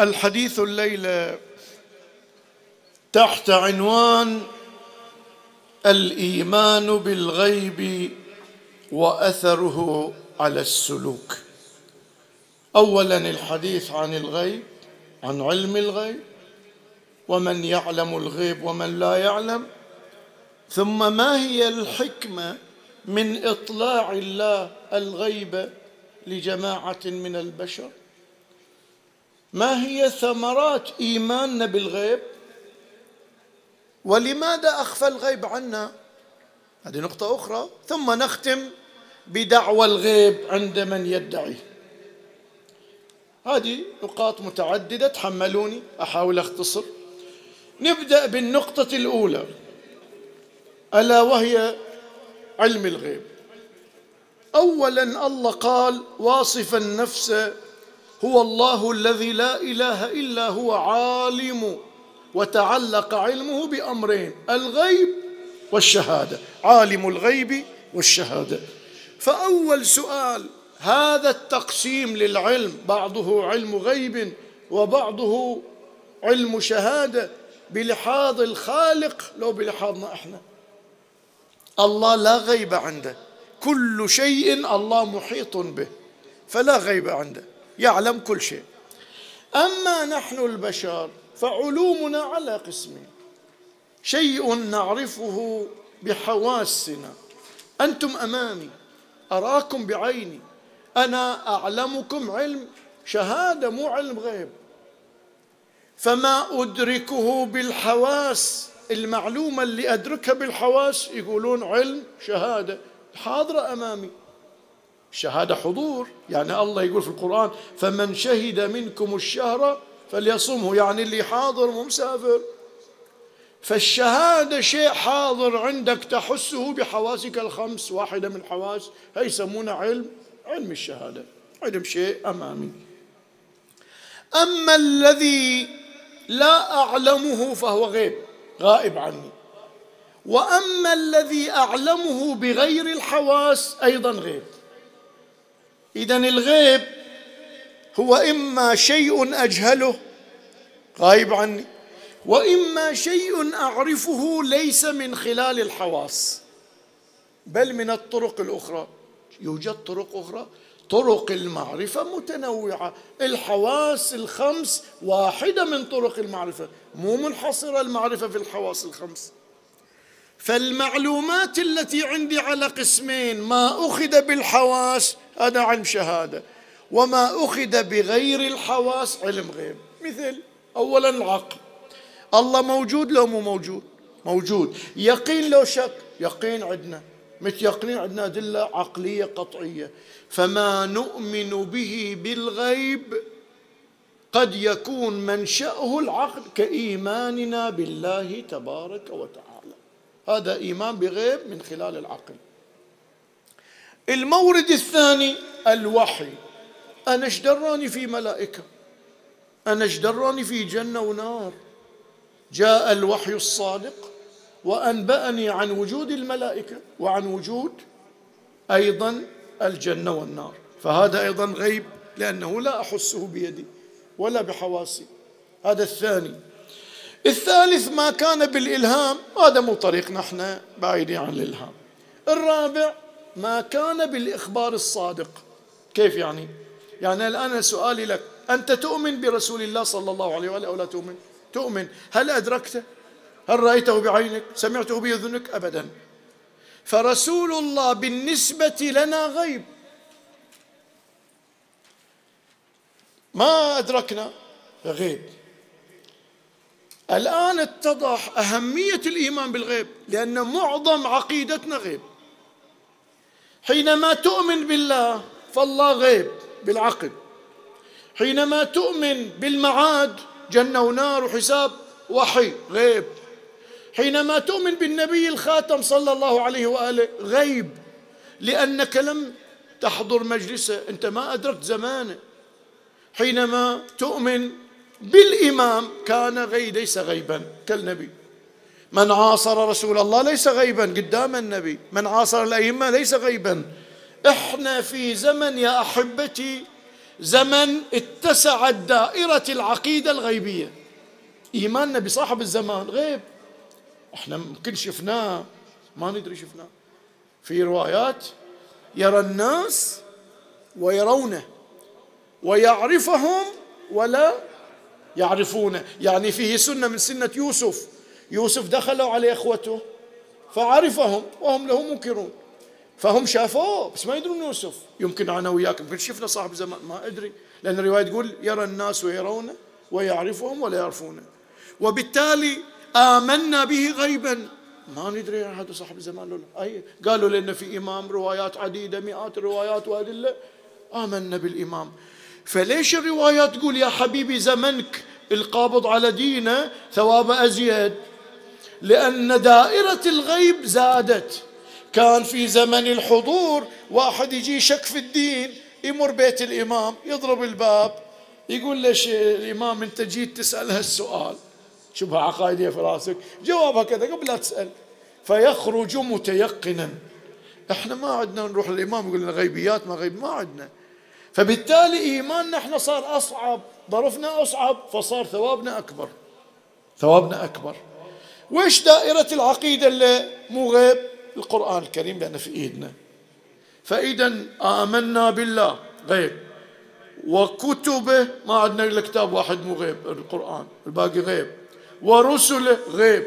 الحديث الليلة تحت عنوان الإيمان بالغيب وأثره على السلوك. اولا الحديث عن الغيب عن علم الغيب ومن يعلم الغيب ومن لا يعلم. ثم ما هي الحكمة من إطلاع الله الغيب لجماعة من البشر؟ ما هي ثمرات إيماننا بالغيب؟ ولماذا أخفى الغيب عنا؟ هذه نقطة أخرى. ثم نختم بدعوى الغيب عند من يدعي. هذه نقاط متعددة تحملوني أحاول أختصر. نبدأ بالنقطة الأولى. ألا وهي علم الغيب؟ اولا الله قال واصفا نفسه هو الله الذي لا إله إلا هو عالم وتعلق علمه بأمرين الغيب والشهادة. عالم الغيب والشهادة. فأول سؤال هذا التقسيم للعلم بعضه علم غيب وبعضه علم شهادة بلحاظ الخالق لو بلحاظنا إحنا. الله لا غيب عنده. كل شيء الله محيط به فلا غيب عنده. يعلم كل شيء. أما نحن البشر فعلومنا على قسمين. شيء نعرفه بحواسنا. أنتم أمامي أراكم بعيني. أنا أعلمكم علم شهادة مو علم غيب. فما أدركه بالحواس المعلومة اللي أدركها بالحواس يقولون علم شهادة. حاضرة أمامي. الشهاده حضور. يعني الله يقول في القرآن فمن شهد منكم الشهر فليصمه. يعني اللي حاضر مو مسافر. فالشهادة شيء حاضر عندك تحسه بحواسك الخمس واحدة من الحواس هي يسمونه علم علم الشهادة علم شيء أمامي. أما الذي لا أعلمه فهو غيب غائب عني. وأما الذي أعلمه بغير الحواس أيضا غيب. إذا الغيب هو إما شيء أجهله غايب عني وإما شيء أعرفه ليس من خلال الحواس بل من الطرق الأخرى. يوجد طرق أخرى طرق المعرفة متنوعة. الحواس الخمس واحدة من طرق المعرفة مو منحصرة المعرفة في الحواس الخمس. فالمعلومات التي عندي على قسمين ما أخذ بالحواس هذا علم شهادة. وما أخذ بغير الحواس علم غيب. مثل أولا العقل. الله موجود لو مو موجود؟ موجود. يقين لو شك؟ يقين عندنا. متيقنين عندنا أدلة عقلية قطعية. فما نؤمن به بالغيب قد يكون منشأه العقل كإيماننا بالله تبارك وتعالى. هذا إيمان بغيب من خلال العقل. المورد الثاني الوحي. أنا اشدراني في ملائكة. أنا اشدراني في جنة ونار. جاء الوحي الصادق وأنبأني عن وجود الملائكة وعن وجود أيضا الجنة والنار. فهذا أيضا غيب لأنه لا أحسه بيدي ولا بحواسي. هذا الثاني. الثالث ما كان بالإلهام هذا مو طريقنا إحنا بعيدين عن الإلهام. الرابع ما كان بالإخبار الصادق. كيف يعني؟ يعني الآن سؤالي لك أنت تؤمن برسول الله صلى الله عليه وآله أو لا تؤمن؟ تؤمن. هل أدركته؟ هل رأيته بعينك؟ سمعته بأذنك؟ أبدا. فرسول الله بالنسبة لنا غيب. ما أدركنا؟ غيب. الآن اتضح أهمية الإيمان بالغيب لأن معظم عقيدتنا غيب. حينما تؤمن بالله فالله غيب بالعقل. حينما تؤمن بالمعاد جنة ونار وحساب وحي غيب. حينما تؤمن بالنبي الخاتم صلى الله عليه وآله غيب. لأنك لم تحضر مجلسه أنت ما أدركت زمانه. حينما تؤمن بالإمام كان غيب ليس غيبا كالنبي. من عاصر رسول الله ليس غيبا. قدام النبي. من عاصر الأئمة ليس غيبا. إحنا في زمن يا أحبتي زمن اتسعت دائرة العقيدة الغيبية. إيماننا بصاحب الزمان غيب. إحنا ممكن شفناه. ما ندري شفناه. في روايات يرى الناس ويرونه ويعرفهم ولا يعرفونه. يعني فيه سنة من سنة يوسف. يوسف دخلوا على إخوته فعرفهم وهم له منكرون. فهم شافوه بس ما يدرون يوسف. يمكن أنا وياك يمكن شفنا صاحب زمان ما أدري. لأن الرواية تقول يرى الناس ويرونه ويعرفهم ولا يعرفونه. وبالتالي آمنا به غيبا. ما ندري هذا صاحب الزمان لا أي قالوا لأن في إمام روايات عديدة مئات الروايات وأدلة. آمنا بالإمام. فليش الروايات تقول يا حبيبي زمنك القابض على دينه ثواب أزيد؟ لأن دائرة الغيب زادت. كان في زمن الحضور واحد يجي شك في الدين يمر بيت الإمام يضرب الباب يقول ليش الإمام أنت جيت تسأل هالسؤال. شبهة عقائدية في راسك. جوابها كذا قبل لا تسأل. فيخرج متيقنا. إحنا ما عندنا نروح للإمام يقول لنا غيبيات ما غيب ما عندنا فبالتالي إيماننا إحنا صار أصعب. ظرفنا أصعب فصار ثوابنا أكبر. ثوابنا أكبر. وإيش دائرة العقيدة اللي مو غيب؟ القرآن الكريم لأنه في إيدنا. فإذا آمنا بالله. غيب. وكتبه ما عندنا إلا كتاب واحد مو غيب القرآن. الباقي غيب. ورسله غيب.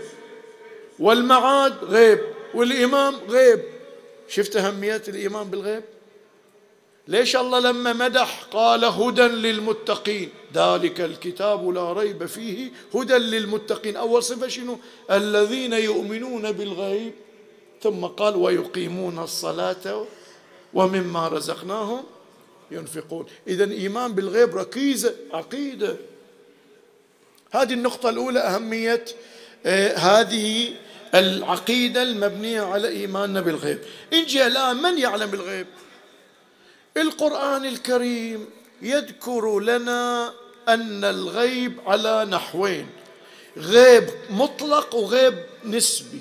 والمعاد غيب. والإمام غيب. شفت أهمية الإيمان بالغيب؟ ليش الله لما مدح قال هدى للمتقين؟ ذلك الكتاب لا ريب فيه. هدى للمتقين. أول صفة شنو؟ الذين يؤمنون بالغيب. ثم قال ويقيمون الصلاة ومما رزقناهم ينفقون. إذا إيمان بالغيب ركيزة عقيدة. هذه النقطة الأولى أهمية آه، هذه العقيدة المبنية على إيماننا بالغيب. إن الآن من يعلم الغيب القرآن الكريم يذكر لنا أن الغيب على نحوين. غيب مطلق وغيب نسبي.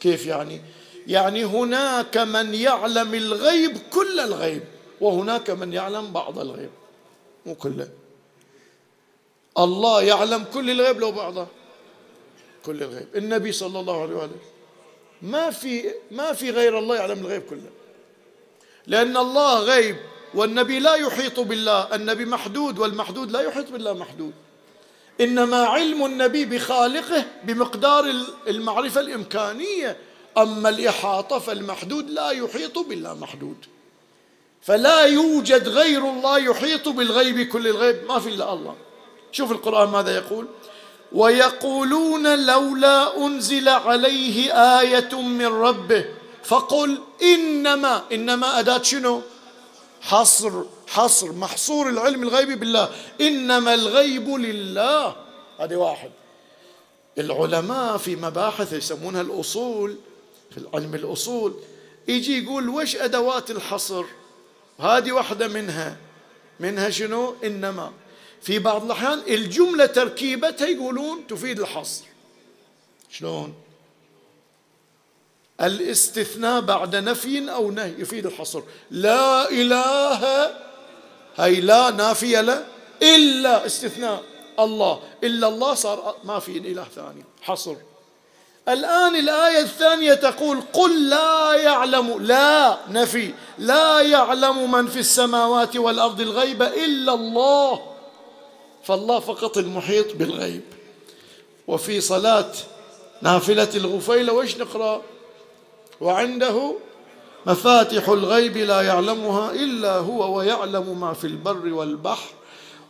كيف يعني؟ يعني هناك من يعلم الغيب كل الغيب وهناك من يعلم بعض الغيب. مو كله. الله يعلم كل الغيب لو بعضه. كل الغيب. النبي صلى الله عليه وآله. ما في ما في غير الله يعلم الغيب كله. لأن الله غيب. والنبي لا يحيط بالله. النبي محدود والمحدود لا يحيط بالله محدود. إنما علم النبي بخالقه بمقدار المعرفة الإمكانية. أما الإحاطة فالمحدود لا يحيط بالله محدود. فلا يوجد غير الله يحيط بالغيب كل الغيب ما في إلا الله. شوف القرآن ماذا يقول؟ ويقولون لولا أنزل عليه آية من ربه. فقل إنما إنما أداة شنو؟ حصر حصر محصور العلم الغيبي بالله. إنما الغيب لله. هذه واحد. العلماء في مباحث يسمونها الأصول في علم الأصول يجي يقول وش أدوات الحصر؟ هذه واحدة منها. منها شنو؟ إنما. في بعض الأحيان الجملة تركيبتها يقولون تفيد الحصر. شلون؟ الاستثناء بعد نفي أو نهي يفيد الحصر. لا إله هي لا نافية له إلا استثناء الله. إلا الله صار ما في إله ثاني حصر. الآن الآية الثانية تقول قل لا يعلم لا نفي لا يعلم من في السماوات والأرض الغيب إلا الله. فالله فقط المحيط بالغيب. وفي صلاة نافلة الغفيلة وإيش نقرأ؟ وعنده مفاتح الغيب لا يعلمها إلا هو ويعلم ما في البر والبحر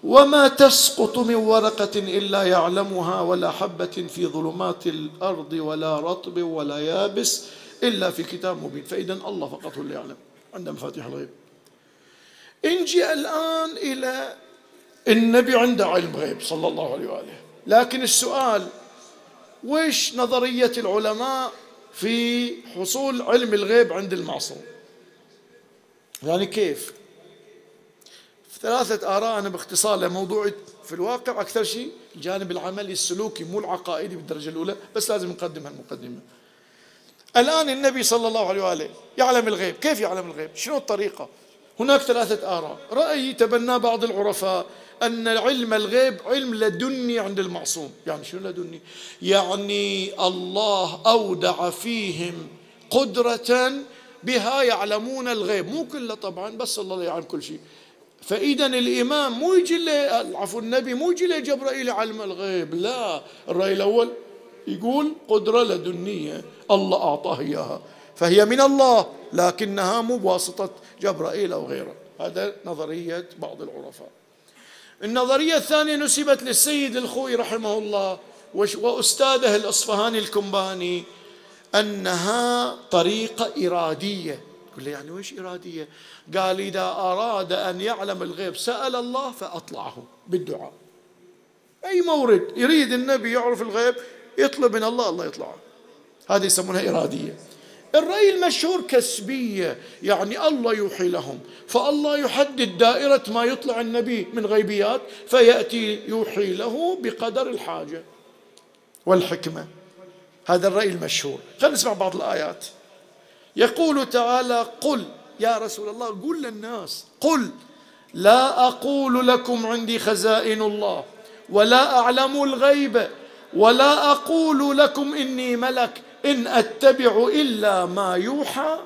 وما تسقط من ورقة إلا يعلمها ولا حبة في ظلمات الأرض ولا رطب ولا يابس إلا في كتاب مبين. فإذا الله فقط هو اللي يعلم عنده مفاتيح الغيب. انجي الآن إلى النبي عنده علم غيب صلى الله عليه وآله. لكن السؤال وش نظرية العلماء في حصول علم الغيب عند المعصوم. يعني كيف؟ ثلاثة آراء أنا باختصار لموضوع في الواقع أكثر شيء الجانب العملي السلوكي مو العقائدي بالدرجة الأولى بس لازم نقدم هالمقدمة. الآن النبي صلى الله عليه وآله يعلم الغيب كيف يعلم الغيب؟ شنو الطريقة؟ هناك ثلاثة آراء. رأي تبناه بعض العرفاء أن علم الغيب علم لدني عند المعصوم. يعني شو لدني؟ يعني الله أودع فيهم قدرة بها يعلمون الغيب. مو كله طبعا بس الله يعلم كل شيء. فإذا الإمام مو يجي له عفوا النبي مو يجي جبرائيل علم الغيب. لا. الرأي الأول يقول قدرة لدنية الله أعطاه إياها فهي من الله لكنها مو بواسطة جبرائيل أو غيره. هذا نظرية بعض العرفاء. النظرية الثانية نسبت للسيد الخوي رحمه الله وأستاذه الأصفهاني الكمباني أنها طريقة إرادية. يقول لي يعني وش إرادية؟ قال إذا أراد أن يعلم الغيب سأل الله فأطلعه بالدعاء. أي مورد يريد النبي يعرف الغيب يطلب من الله الله يطلعه. هذه يسمونها إرادية. الرأي المشهور كسبية يعني الله يوحي لهم. فالله يحدد دائرة ما يطلع النبي من غيبيات فيأتي يوحي له بقدر الحاجة والحكمة. هذا الرأي المشهور. خلينا نسمع بعض الآيات. يقول تعالى قل يا رسول الله. قل للناس قل لا أقول لكم عندي خزائن الله ولا أعلم الغيب ولا أقول لكم إني ملك إن أتبع إلا ما يوحى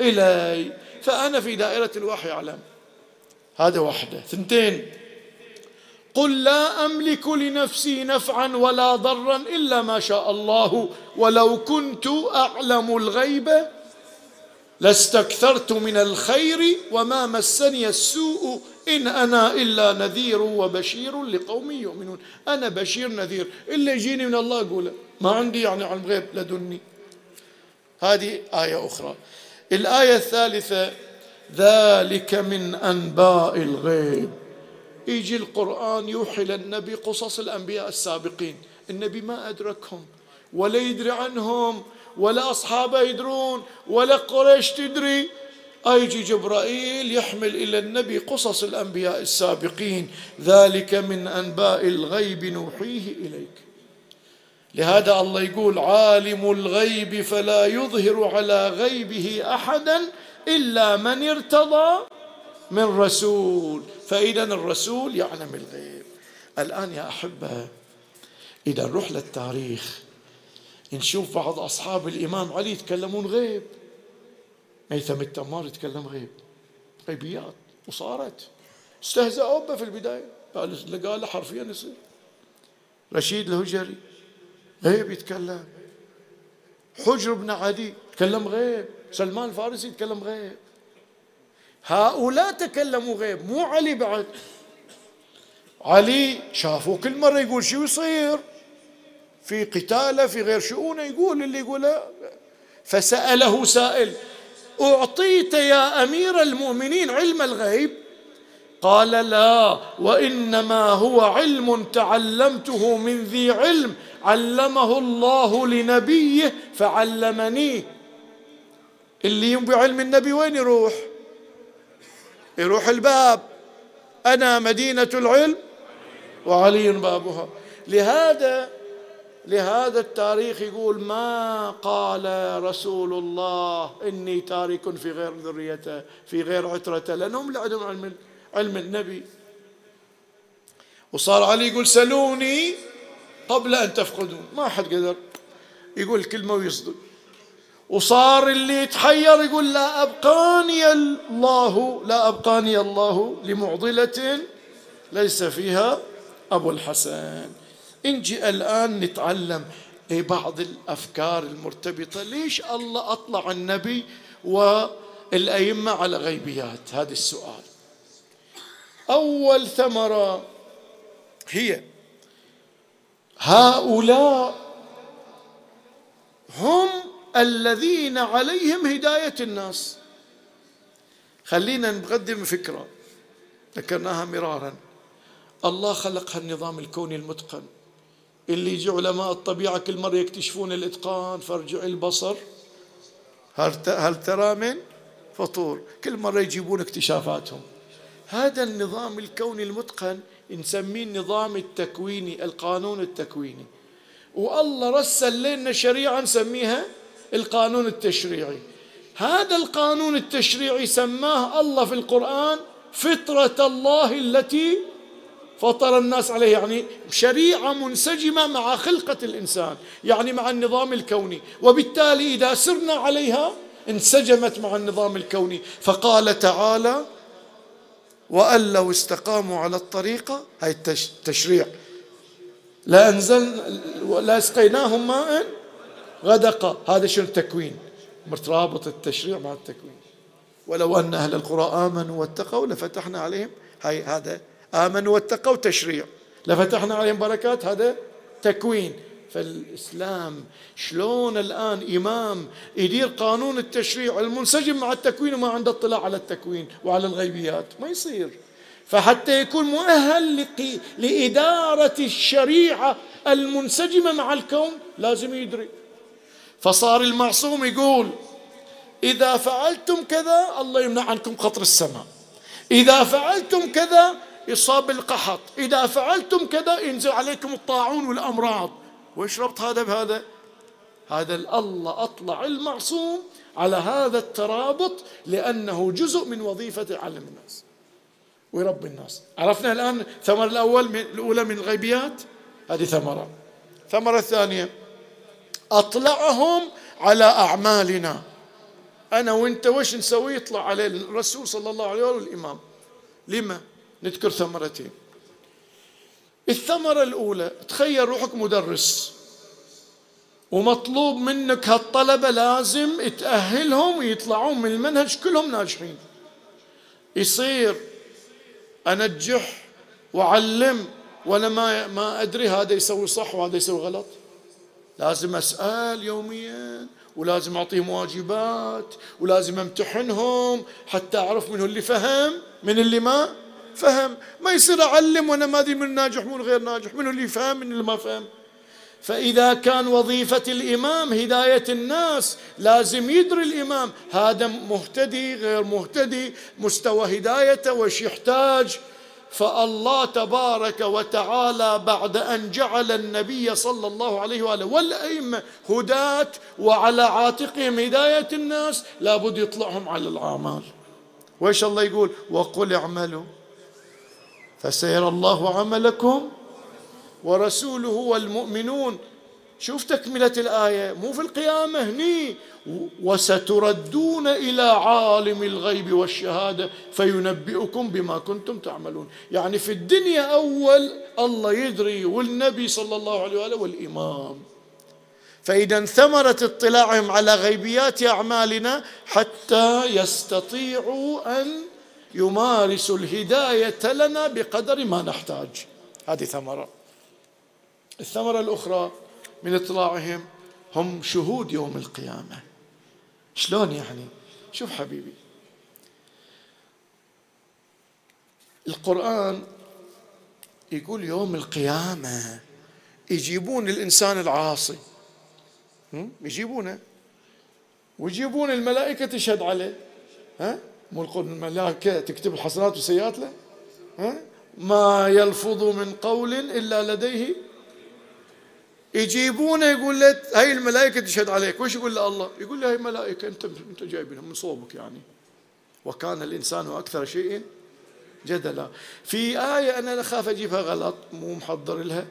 إلي. فأنا في دائرة الوحي أعلم. هذا واحدة. ثنتين. قل لا أملك لنفسي نفعا ولا ضرا إلا ما شاء الله ولو كنت أعلم الغيب لاستكثرت من الخير وما مسني السوء إن أنا إلا نذير وبشير لقوم يؤمنون. أنا بشير نذير. إلا يجيني من الله أقوله ما عندي يعني علم غيب لدني. هذه آية أخرى. الآية الثالثة ذلك من أنباء الغيب. يجي القرآن يوحي للنبي قصص الأنبياء السابقين. النبي ما أدركهم ولا يدري عنهم. ولا أصحابه يدرون ولا قريش تدري. أيجي جبرائيل يحمل إلى النبي قصص الأنبياء السابقين ذلك من أنباء الغيب نوحيه إليك. لهذا الله يقول عالم الغيب فلا يظهر على غيبه أحدا إلا من ارتضى من رسول. فإذا الرسول يعلم الغيب. الآن يا أحبة إذا نروح للتاريخ نشوف بعض أصحاب الإمام علي يتكلمون غيب. هيثم التمار يتكلم غيب. غيبيات. وصارت. استهزأوا به في البداية. قال قال حرفيا يصير. رشيد الهجري. غيب يتكلم. حجر بن عدي تكلم غيب. سلمان الفارسي يتكلم غيب. هؤلاء تكلموا غيب. مو علي بعد. علي شافوا كل مرة يقول شو يصير؟ في قتاله في غير شؤونه يقول اللي يقوله. فسأله سائل أعطيت يا أمير المؤمنين علم الغيب؟ قال لا وإنما هو علم تعلمته من ذي علم علمه الله لنبيه فعلمني. اللي ينبي علم النبي وين يروح؟ يروح الباب. أنا مدينة العلم؟ وعلي بابها. لهذا لهذا التاريخ يقول ما قال رسول الله إني تارك في غير ذريته في غير عترته لأنهم لا عندهم علم علم النبي. وصار علي يقول سلوني قبل أن تفقدون. ما حد قدر. يقول كلمة ويصدق. وصار اللي يتحير يقول لا أبقاني الله لا أبقاني الله لمعضلة ليس فيها أبو الحسن. نجي الآن نتعلم بعض الأفكار المرتبطة. ليش الله أطلع النبي والأئمة على غيبيات؟ هذا السؤال. أول ثمرة هي هؤلاء هم الذين عليهم هداية الناس. خلينا نقدم فكرة. ذكرناها مرارا. الله خلق هالنظام الكوني المتقن. اللي يجي علماء الطبيعة كل مرة يكتشفون الإتقان فارجع البصر. هل ترى من؟ فطور. كل مرة يجيبون اكتشافاتهم. هذا النظام الكوني المتقن نسميه النظام التكويني القانون التكويني. والله رسل لنا شريعة نسميها القانون التشريعي. هذا القانون التشريعي سماه الله في القرآن فطرة الله التي فطر الناس عليه يعني شريعة منسجمة مع خلقة الإنسان يعني مع النظام الكوني. وبالتالي إذا سرنا عليها انسجمت مع النظام الكوني. فقال تعالى وأن لو استقاموا على الطريقة هاي التشريع لا أنزل لا أسقيناهم ماء غدقا. هذا شنو التكوين؟ مترابط التشريع مع التكوين. ولو أن أهل القرى آمنوا واتقوا لفتحنا عليهم. هاي هذا آمنوا واتقوا تشريع. لفتحنا عليهم بركات هذا تكوين. فالإسلام شلون الآن إمام يدير قانون التشريع المنسجم مع التكوين وما عنده اطلاع على التكوين وعلى الغيبيات؟ ما يصير. فحتى يكون مؤهل لإدارة الشريعة المنسجمة مع الكون لازم يدري. فصار المعصوم يقول إذا فعلتم كذا الله يمنع عنكم قطر السماء. إذا فعلتم كذا يصاب القحط. إذا فعلتم كذا ينزل عليكم الطاعون والأمراض. وإيش ربط هذا بهذا؟ هذا الله أطلع المعصوم على هذا الترابط لأنه جزء من وظيفة علم الناس ويربي الناس. عرفنا الآن الثمرة الأول من الأولى من الغيبيات؟ هذه ثمرة. الثمرة الثانية أطلعهم على أعمالنا. أنا وأنت وش نسوي؟ يطلع عليه الرسول صلى الله عليه وسلم والإمام لما؟ نذكر ثمرتين. الثمرة الأولى تخيل روحك مدرس ومطلوب منك هالطلبة لازم تأهلهم ويطلعون من المنهج كلهم ناجحين. يصير أنجح وأعلم ولا ما ما أدري هذا يسوي صح وهذا يسوي غلط. لازم أسأل يوميا ولازم أعطيهم واجبات ولازم أمتحنهم حتى أعرف من اللي فهم من اللي ما. فهم ما يصير أعلم وأنا ما أدري من ناجح من غير ناجح من اللي فهم من اللي ما فهم. فإذا كان وظيفة الإمام هداية الناس لازم يدري الإمام. هذا مهتدي غير مهتدي مستوى هدايته وش يحتاج. فالله تبارك وتعالى بعد أن جعل النبي صلى الله عليه وآله والأئمة هداة وعلى عاتقهم هداية الناس لابد يطلعهم على الأعمال. وإيش الله يقول؟ وقل اعملوا. فسيرى الله عملكم ورسوله والمؤمنون. شوف تكملة الآية مو في القيامة هني. وستردون إلى عالم الغيب والشهادة فينبئكم بما كنتم تعملون. يعني في الدنيا أول الله يدري والنبي صلى الله عليه وآله والإمام. فإذا ثمرة اطلاعهم على غيبيات أعمالنا حتى يستطيعوا أن يمارسوا الهداية لنا بقدر ما نحتاج. هذه ثمرة. الثمرة الأخرى من اطلاعهم هم شهود يوم القيامة. شلون يعني؟ شوف حبيبي. القرآن يقول يوم القيامة يجيبون الإنسان العاصي. يجيبونه. ويجيبون الملائكة تشهد عليه. ها؟ مو الملائكة تكتب الحسنات والسيئات له ها؟ ما يلفظ من قول إلا لديه. يجيبونه يقول له هاي الملائكة تشهد عليك. وش يقول له الله؟ يقول له هاي ملائكة أنت أنت جايبينهم من صوبك يعني. وكان الإنسان أكثر شيء جدلا. في آية أنا أخاف أجيبها غلط مو محضر لها.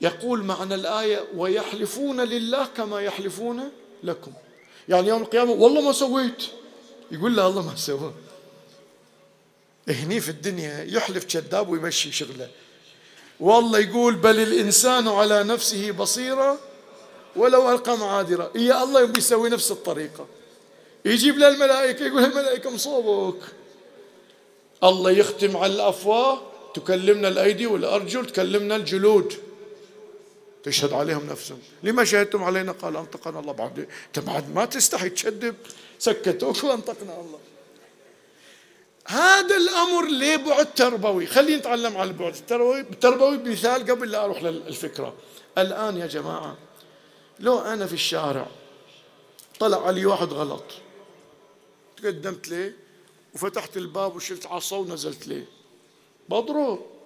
يقول معنى الآية ويحلفون لله كما يحلفون لكم. يعني يوم القيامة والله ما سويت. يقول له الله ما سوى. هني في الدنيا يحلف كذاب ويمشي شغله. والله يقول بل الإنسان على نفسه بصيرة ولو ألقى معاذرة. يا الله يبي يسوي نفس الطريقة. يجيب له الملائكة يقول الملائكة مصوبك الله يختم على الأفواه تكلمنا الأيدي والأرجل تكلمنا الجلود. تشهد عليهم نفسهم. لما شهدتم علينا؟ قال أنطقنا الله بعد. بعد ما تستحي تشدب سكتوك وأنطقنا الله. هذا الأمر ليه بعد تربوي. خلينا نتعلم على البعد التربوي. التربوي بمثال قبل لا أروح للفكرة. الآن يا جماعة لو أنا في الشارع طلع علي واحد غلط تقدمت ليه؟ وفتحت الباب وشلت عصا ونزلت ليه؟ بضرب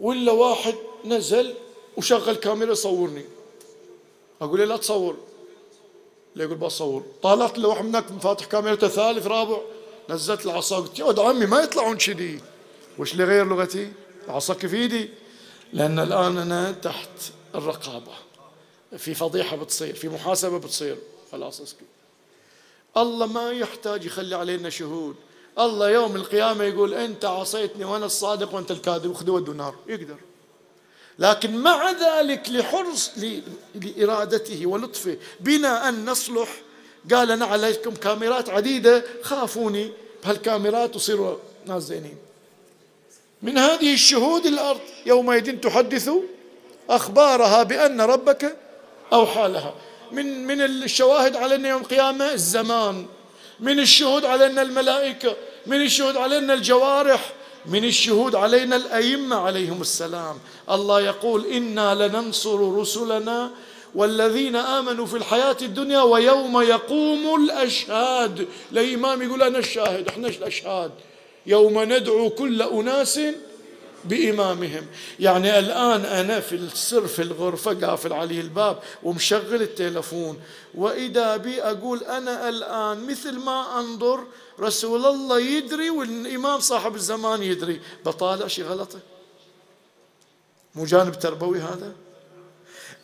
ولا واحد نزل وشغل كاميرا يصورني أقول له لا تصور. لا يقول بصور طالعت له واحد منك فاتح كاميرته ثالث رابع. نزلت العصا قلت يا ولد عمي ما يطلعون كذي. وش اللي غير لغتي؟ العصا كيف ايدي لأن الآن أنا تحت الرقابة. في فضيحة بتصير في محاسبة بتصير. خلاص اسكت. الله ما يحتاج يخلي علينا شهود. الله يوم القيامة يقول أنت عصيتني وأنا الصادق وأنت الكاذب وخذوا ودوا النار يقدر. لكن مع ذلك لحرص لإرادته ولطفه. بنا أن نصلح. قال أنا عليكم كاميرات عديدة خافوني بهالكاميرات وصيروا ناس زينين من هذه الشهود الأرض يومئذ تحدث أخبارها بأن ربك أوحى لها. من من الشواهد على أن يوم القيامة الزمان. من الشهود علينا الملائكة من الشهود علينا الجوارح من الشهود علينا الأئمة عليهم السلام. الله يقول إنا لننصر رسلنا والذين آمنوا في الحياة الدنيا ويوم يقوم الأشهاد. الإمام يقول أنا الشاهد إحنا الأشهاد. يوم ندعو كل أناس بإمامهم. يعني الآن أنا في السر في الغرفة قافل علي الباب ومشغل التلفون. وإذا بي أقول أنا الآن مثل ما أنظر رسول الله يدري والإمام صاحب الزمان يدري بطالع شيء غلطة؟ مو جانب تربوي هذا؟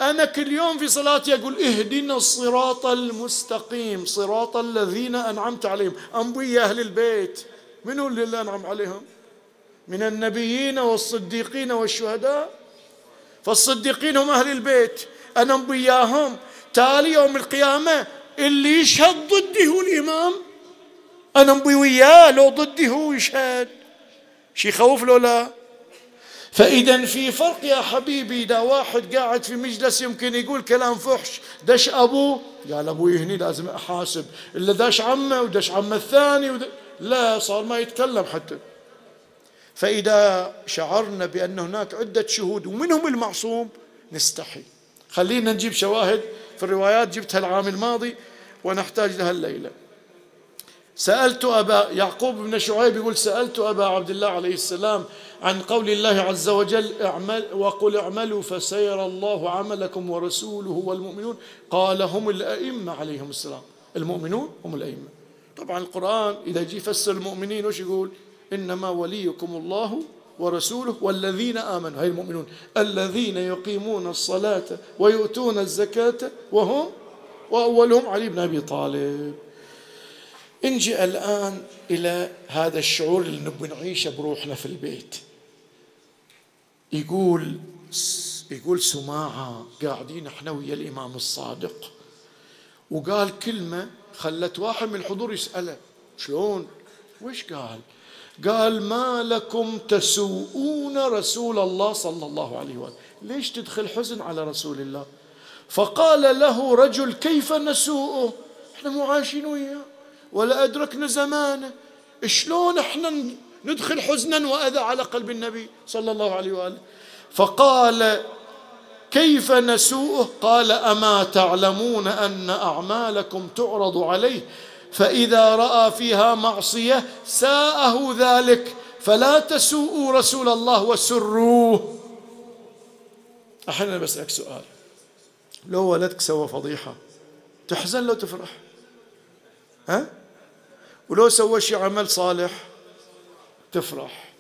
أنا كل يوم في صلاتي أقول اهدنا الصراط المستقيم صراط الذين أنعمت عليهم. أنبي أهل البيت؟ منو اللي أنعم عليهم؟ من النبيين والصديقين والشهداء. فالصديقين هم أهل البيت. أنا وياهم تالي يوم القيامة اللي يشهد ضدي هو الإمام. أنا وياه لو ضدي هو يشهد. شي يخوف لو لا؟ فإذا في فرق يا حبيبي. إذا واحد قاعد في مجلس يمكن يقول كلام فحش. دش أبوه قال أبوي هني لازم أحاسب. إلا دش عمه ودش عمه الثاني ود... لا صار ما يتكلم حتى. فإذا شعرنا بأن هناك عدة شهود ومنهم المعصوم نستحي. خلينا نجيب شواهد في الروايات جبتها العام الماضي ونحتاج لها الليلة. سألت أبا يعقوب بن شعيب يقول سألت أبا عبد الله عليه السلام عن قول الله عز وجل اعمل وقل اعملوا فسيرى الله عملكم ورسوله والمؤمنون. قال هم الأئمة عليهم السلام. المؤمنون هم الأئمة. طبعا القرآن إذا جي يفسر المؤمنين وش يقول؟ إنما وليكم الله ورسوله والذين آمنوا. هاي المؤمنون. الذين يقيمون الصلاة ويؤتون الزكاة وهم وأولهم علي بن أبي طالب. نجي الآن إلى هذا الشعور اللي نبي نعيشه بروحنا في البيت. يقول يقول سماعة قاعدين إحنا ويا الإمام الصادق. وقال كلمة خلت واحد من الحضور يسأله شلون؟ وش قال؟ قال ما لكم تسوؤون رسول الله صلى الله عليه وآله. ليش تدخل حزن على رسول الله؟ فقال له رجل كيف نسوءه إحنا مو عايشين وياه. ولا أدركنا زمانه. شلون إحنا ندخل حزنا وأذى على قلب النبي صلى الله عليه وآله؟ فقال كيف نسوءه؟ قال أما تعلمون أن أعمالكم تعرض عليه فإذا رأى فيها معصية ساءه ذلك فلا تسوءوا رسول الله وسروه. أحيانا بسألك سؤال. لو ولدك سوى فضيحة تحزن لو تفرح؟ ها؟ ولو سوى شيء عمل صالح تفرح.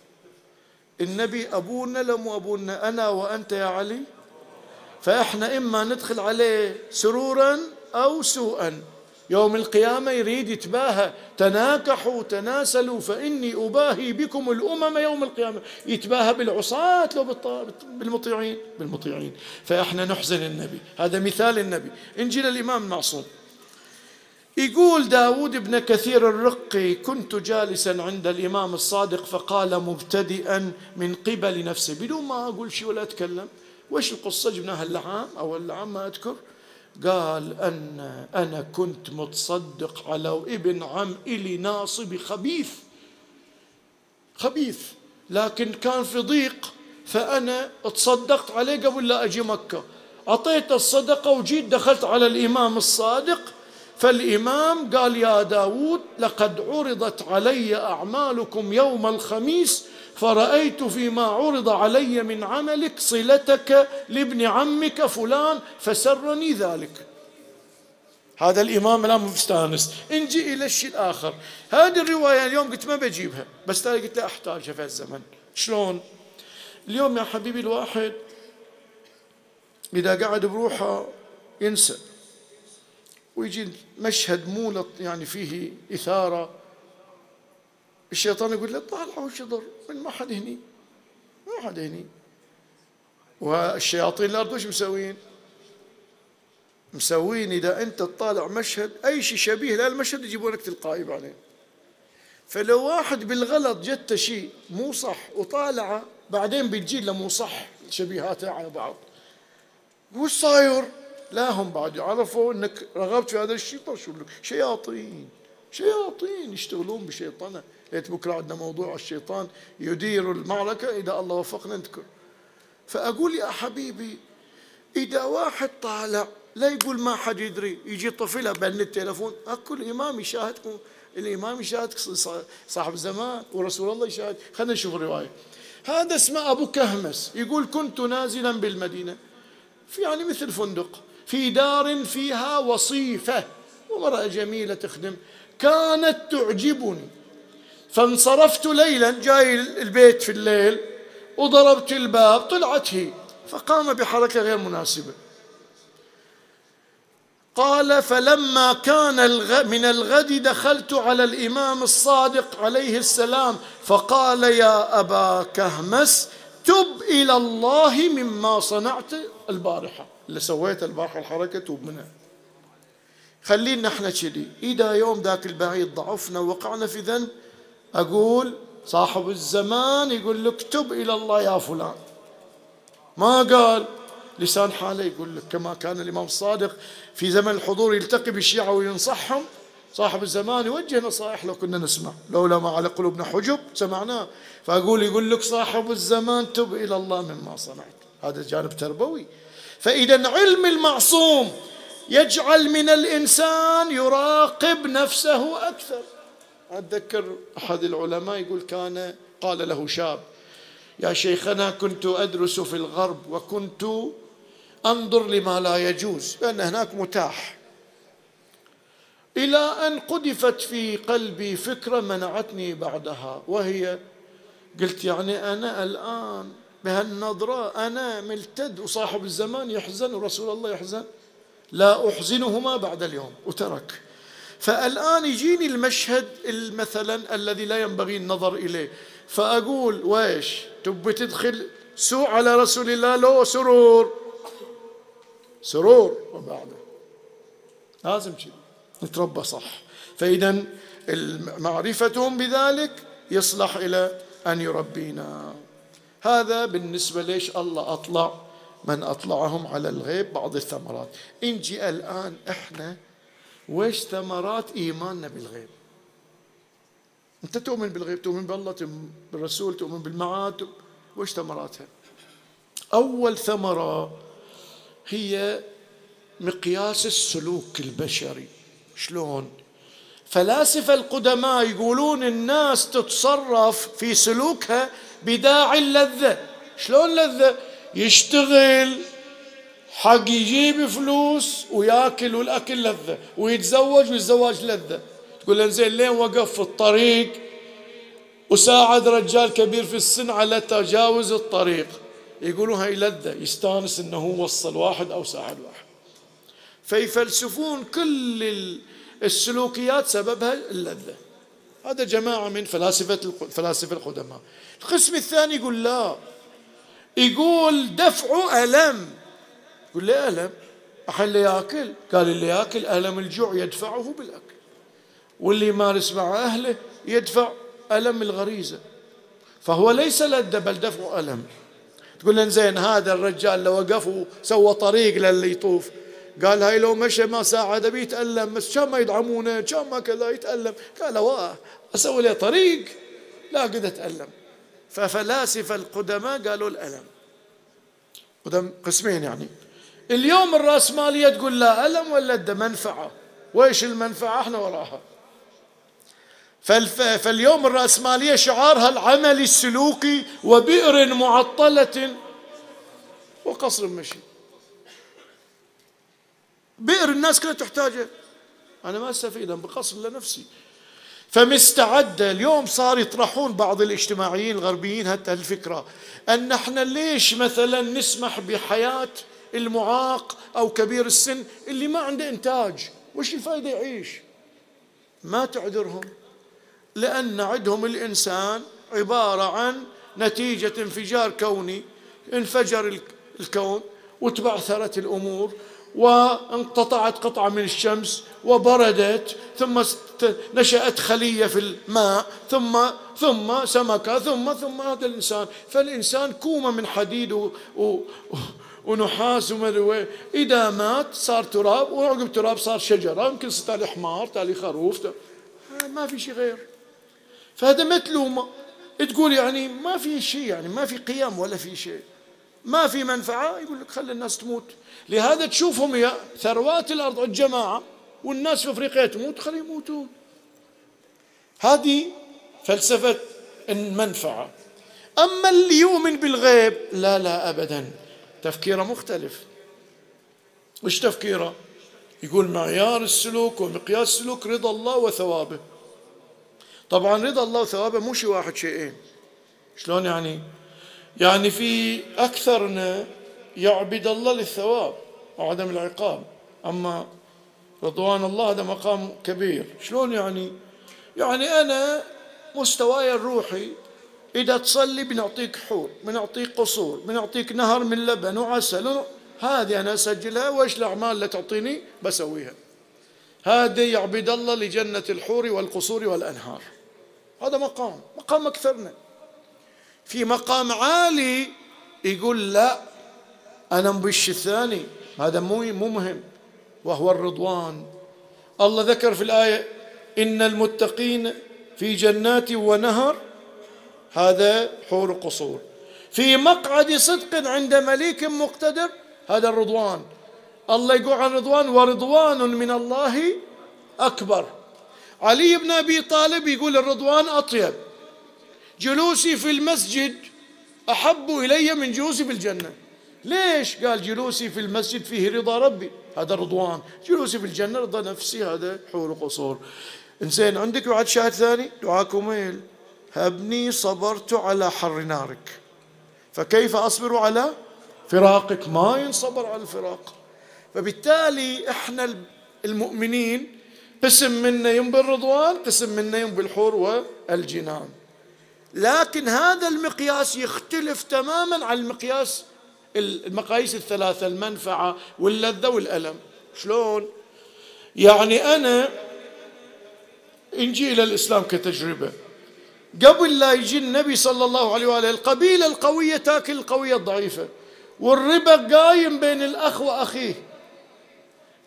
النبي أبونا لم أبونا أنا وأنت يا علي. فإحنا إما ندخل عليه سرورا أو سوءا. يوم القيامة يريد يتباهى. تناكحوا تناسلوا فإني أباهي بكم الأمم يوم القيامة. يتباهى بالعصاة لو بالمطيعين بالمطيعين. فإحنا نحزن النبي. هذا مثال النبي. إنجيل الإمام المعصوم يقول داود بن كثير الرقي كنت جالسا عند الإمام الصادق فقال مبتدئا من قبل نفسه. بدون ما أقول شيء ولا أتكلم. وش القصة؟ جبناها اللعام أو اللعام ما أذكر. قال أن أنا كنت متصدق على ابن عم إلي ناصبي خبيث خبيث لكن كان في ضيق فأنا تصدقت عليه قبل لا أجي مكة. أعطيت الصدقة وجيت دخلت على الإمام الصادق فالإمام قال يا داود لقد عرضت علي أعمالكم يوم الخميس فرأيت فيما عرض علي من عملك صلتك لابن عمك فلان فسرني ذلك. هذا الإمام الآن مستأنس. نجي إلى الشيء الآخر. هذه الرواية اليوم قلت ما بجيبها. بس تالي قلت لا أحتاجها في الزمن شلون؟ اليوم يا حبيبي الواحد إذا قعد بروحه ينسى. ويجي مشهد مولط يعني فيه إثارة. الشيطان يقول له طالع وش يضر؟ ما حد هني. ما حد هني. والشياطين الأرض وش مسوين؟ مسوين إذا أنت تطالع مشهد أي شيء شبيه للمشهد يجيبونك تلقائي بعدين. فلو واحد بالغلط جت شيء مو صح وطالعه بعدين بتجي له مو صح شبيهاته على بعض. وش صاير؟ لا هم بعد عرفوا إنك رغبت في هذا الشيء شياطين. شياطين يشتغلون بشيطنه ليت بكرة عندنا موضوع الشيطان يدير المعركة. إذا الله وفقنا نذكر. فأقول يا حبيبي إذا واحد طالع لا يقول ما حد يدري يجي طفله بين التليفون أكو الإمام يشاهدكم. الإمام يشاهد صاحب الزمان ورسول الله يشاهد خلينا نشوف الرواية. هذا اسمه أبو كهمس. يقول كنت نازلا بالمدينة في يعني مثل فندق في دار فيها وصيفة. ومرأة جميلة تخدم. كانت تعجبني فانصرفت ليلا جاي البيت في الليل وضربت الباب طلعت هي فقام بحركة غير مناسبة. قال فلما كان من الغد دخلت على الإمام الصادق عليه السلام فقال يا أبا كهمس تب إلى الله مما صنعت البارحة. اللي سويت البارحة الحركة توب منها. خلينا إحنا كذي. إذا يوم ذاك البعيد ضعفنا وقعنا في ذنب أقول صاحب الزمان يقول لك تب إلى الله يا فلان. ما قال؟ لسان حاله يقول لك كما كان الإمام الصادق في زمن الحضور يلتقي بالشيعة وينصحهم. صاحب الزمان يوجه نصائح لو كنا نسمع. لولا ما على قلوبنا حجب سمعناه فأقول يقول لك صاحب الزمان تب إلى الله مما صنعت. هذا جانب تربوي. فإذا علم المعصوم يجعل من الإنسان يراقب نفسه أكثر. أتذكر أحد العلماء يقول كان قال له شاب يا شيخنا كنت أدرس في الغرب وكنت أنظر لما لا يجوز لأن هناك متاح. إلى أن قذفت في قلبي فكرة منعتني بعدها وهي قلت يعني أنا الآن بهالنظرة أنا ملتد وصاحب الزمان يحزن ورسول الله يحزن لا أحزنهما بعد اليوم. وترك. فالآن يجيني المشهد مثلا الذي لا ينبغي النظر إليه. فأقول ويش تبي تدخل سوء على رسول الله؟ لو سرور. سرور. وبعده لازم كذي نتربى صح. فإذا معرفتهم بذلك يصلح إلى أن يربينا. هذا بالنسبة ليش الله أطلع؟ من أطلعهم على الغيب بعض الثمرات. إنجي الآن إحنا ويش ثمرات إيماننا بالغيب؟ أنت تؤمن بالغيب تؤمن بالله تؤمن بالرسول تؤمن بالمعاد وش ثمراتها؟ أول ثمرة هي مقياس السلوك البشري. شلون؟ فلاسفة القدماء يقولون الناس تتصرف في سلوكها بداعي اللذة. شلون لذة؟ يشتغل حق يجيب فلوس وياكل والأكل لذة ويتزوج والزواج لذة تقول له زين لين وقف في الطريق؟ وساعد رجال كبير في السن على تجاوز الطريق. يقولون هاي لذة. يستانس إنه وصل واحد أو ساعد واحد. فيفلسفون كل السلوكيات سببها اللذة. هذا جماعة من فلاسفة الفلاسفة القدماء. القسم الثاني يقول لا. يقول دفع ألم. يقول لي ألم؟ اللي يأكل. قال اللي يأكل ألم الجوع يدفعه بالأكل. واللي يمارس مع أهله يدفع ألم الغريزة. فهو ليس لذة بل دفع ألم. تقول لنا زين هذا الرجال لو وقف وسوى طريق للي يطوف. قال هاي لو مشى ما ساعد بيتألم بس كان ما يدعمونه كان ما كذا يتألم. قال واه أسوي له طريق. لا قد أتألم. ففلاسفة القدماء قالوا الألم. قدم قسمين يعني. اليوم الرأسمالية تقول لا ألم ولا منفعة. وإيش المنفعة؟ إحنا وراها. فاليوم الرأسمالية شعارها العمل السلوكي وبئر معطلة. وقصر مشي. بئر الناس كلها تحتاجه. أنا ما أستفيد بقصر لنفسي. فمستعدة اليوم صار يطرحون بعض الاجتماعيين الغربيين هذه الفكرة أن إحنا ليش مثلا نسمح بحياة المعاق أو كبير السن اللي ما عنده إنتاج. وش الفائدة يعيش؟ ما تعذرهم. لأن عندهم الإنسان عبارة عن نتيجة انفجار كوني. انفجر الكون وتبعثرت الأمور وانقطعت قطعة من الشمس وبردت ثم نشأت خلية في الماء ثم ثم سمكة ثم ثم هذا الإنسان. فالإنسان كومة من حديد و و ونحاس وما إذا مات صار تراب وعقب تراب صار شجرة يمكن تالي حمار تالي خروف ما في شيء غير. فهذا متلومة تقول يعني ما في شيء يعني ما في قيم ولا في شيء. ما في منفعة يقول لك خلي الناس تموت. لهذا تشوفهم يا ثروات الأرض الجماعة والناس في أفريقيا تموت خليهم يموتون. هذه فلسفة المنفعة. أما اللي يؤمن بالغيب لا لا أبدا. تفكيره مختلف. وش تفكيره؟ يقول معيار السلوك ومقياس السلوك رضا الله وثوابه. طبعا رضا الله وثوابه مو شيء واحد شيئين. شلون يعني؟ يعني في أكثرنا يعبد الله للثواب وعدم العقاب. أما رضوان الله هذا مقام كبير. شلون يعني؟ يعني أنا مستواي الروحي إذا تصلي بنعطيك حور بنعطيك قصور بنعطيك نهر من لبن وعسل هذه أنا أسجلها وإيش الأعمال اللي تعطيني؟ بسويها. هذا يعبد الله لجنة الحور والقصور والأنهار. هذا مقام مقام أكثرنا. في مقام عالي يقول لا أنا مبش الثاني. هذا مو مو مهم. وهو الرضوان. الله ذكر في الآية إن المتقين في جنات ونهر هذا حور قصور. في مقعد صدق عند مليك مقتدر هذا الرضوان. الله يقول عن رضوان ورضوان من الله أكبر. علي بن أبي طالب يقول الرضوان أطيب. جلوسي في المسجد أحب إلي من جلوسي في الجنة. ليش؟ قال جلوسي في المسجد فيه رضا ربي. هذا رضوان. جلوسي في الجنة رضا نفسي هذا حور قصور. إنسان عندك بعد شاهد ثاني؟ دعاء كميل هبني صبرت على حر نارك. فكيف أصبر على فراقك؟ ما ينصبر على الفراق. فبالتالي إحنا المؤمنين قسم منا ينبي الرضوان قسم منا ينبي الحور والجنان. لكن هذا المقياس يختلف تماما عن المقياس المقاييس الثلاثة المنفعة واللذة والألم. شلون؟ يعني أنا نجي إلى الإسلام كتجربة. قبل لا يجي النبي صلى الله عليه وآله القبيلة القوية تاكل القوية الضعيفة. والربا قايم بين الأخ وأخيه.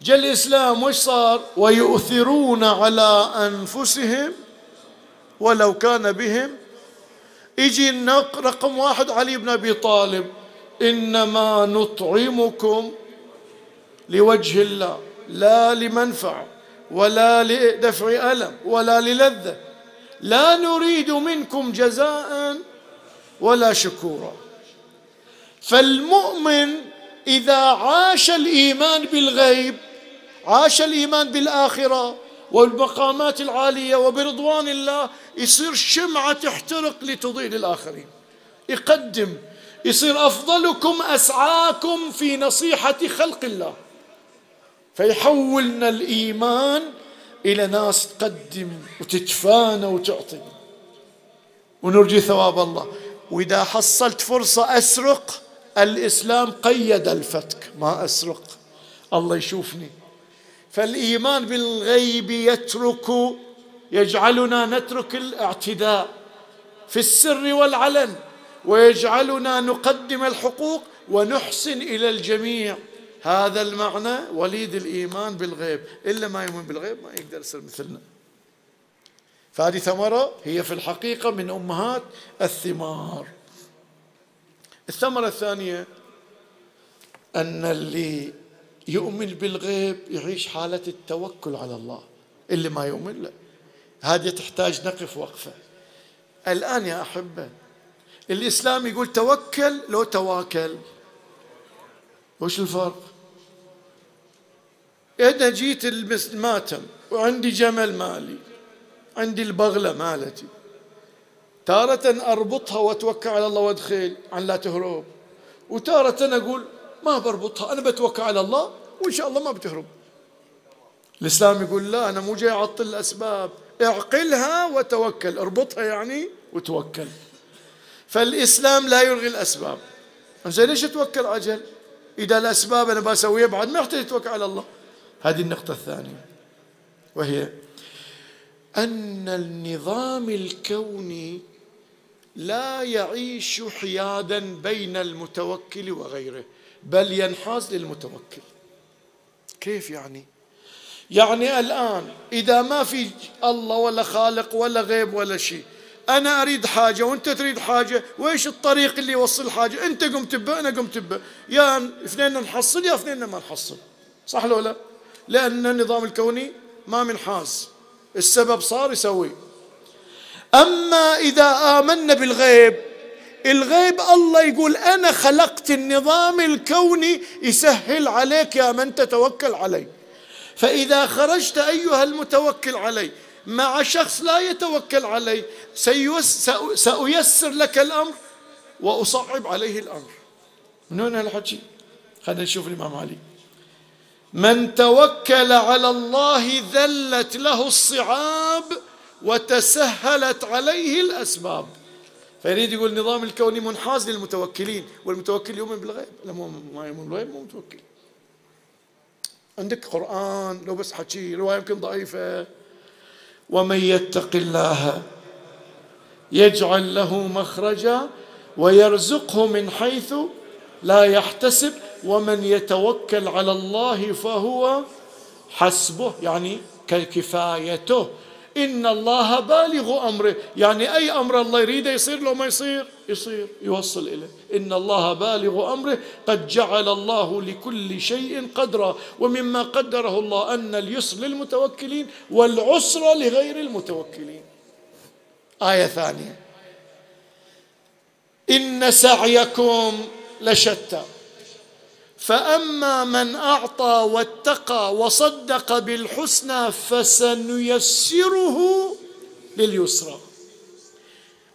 جاء الإسلام وش صار؟ ويؤثرون على أنفسهم ولو كان بهم. يجي رقم واحد علي بن أبي طالب. إنما نطعمكم لوجه الله لا لمنفعة ولا لدفع ألم ولا للذة. لا نريد منكم جزاء ولا شكورا. فالمؤمن إذا عاش الإيمان بالغيب عاش الإيمان بالآخرة والمقامات العالية وبرضوان الله يصير شمعة تحترق لتضيء للآخرين يقدم يصير أفضلكم أسعاكم في نصيحة خلق الله. فيحولنا الإيمان إلى ناس تقدم وتتفانى وتعطي. ونرجي ثواب الله. وإذا حصلت فرصة أسرق الإسلام قيد الفتك. ما أسرق. الله يشوفني. فالإيمان بالغيب يترك يجعلنا نترك الاعتداء في السر والعلن ويجعلنا نقدم الحقوق ونحسن إلى الجميع. هذا المعنى وليد الإيمان بالغيب. إلا ما يؤمن بالغيب ما يقدر يصير مثلنا. فهذه ثمرة هي في الحقيقة من أمهات الثمار. الثمرة الثانية أن اللي يؤمن بالغيب يعيش حالة التوكل على الله. اللي ما يؤمن لا. هذه تحتاج نقف وقفة. الآن يا أحبة الإسلام يقول توكل لو تواكل. وش الفرق؟ إذا جيت الماتم وعندي جمل مالي عندي البغلة مالتي. تارة أربطها وأتوكل على الله وأدخل عن لا تهرب. وتارة أقول ما بربطها أنا بتوكل على الله وإن شاء الله ما بتهرب. الإسلام يقول لا أنا مو جاي أعطل الأسباب. اعقلها وتوكل. اربطها يعني وتوكل. فالإسلام لا يلغي الأسباب. زين ليش توكل عجل إذا الأسباب أنا بسويها بعد ما يحتاج تتوكل على الله. هذه النقطة الثانية وهي أن النظام الكوني لا يعيش حيادا بين المتوكل وغيره بل ينحاز للمتوكل. كيف يعني؟ يعني الآن إذا ما في الله ولا خالق ولا غيب ولا شيء أنا أريد حاجة وأنت تريد حاجة وإيش الطريق اللي يوصل الحاجة أنت قمت به أنا قمت به يا اثنين نحصل يا اثنين ما نحصل. صح لو لا؟ لأن النظام الكوني ما منحاز السبب صار يسوي. أما إذا آمنا بالغيب الغيب الله يقول أنا خلقت النظام الكوني يسهل عليك يا من تتوكل علي فإذا خرجت أيها المتوكل علي مع شخص لا يتوكل علي سأيسر لك الأمر وأصعب عليه الأمر. من هنا الحكي؟ خلينا نشوف الإمام علي. من توكل على الله ذلت له الصعاب وتسهلت عليه الأسباب. فيريد يقول النظام الكوني منحاز للمتوكلين والمتوكل يؤمن بالغيب. لا ما يؤمن بالغيب مو متوكل. عندك قرآن لو بس حكي رواية يمكن ضعيفة. ومن يتق الله يجعل له مخرجا ويرزقه من حيث لا يحتسب ومن يتوكل على الله فهو حسبه يعني كفايته إن الله بالغ أمره. يعني أي أمر الله يريده يصير لو ما يصير يصير يوصل إليه. إن الله بالغ أمره. قد جعل الله لكل شيء قدرا. ومما قدره الله أن اليسر للمتوكلين والعسر لغير المتوكلين. آية ثانية. إن سعيكم لشتى. فأما من أعطى واتقى وصدق بالحسنى فسنيسره لليسرى.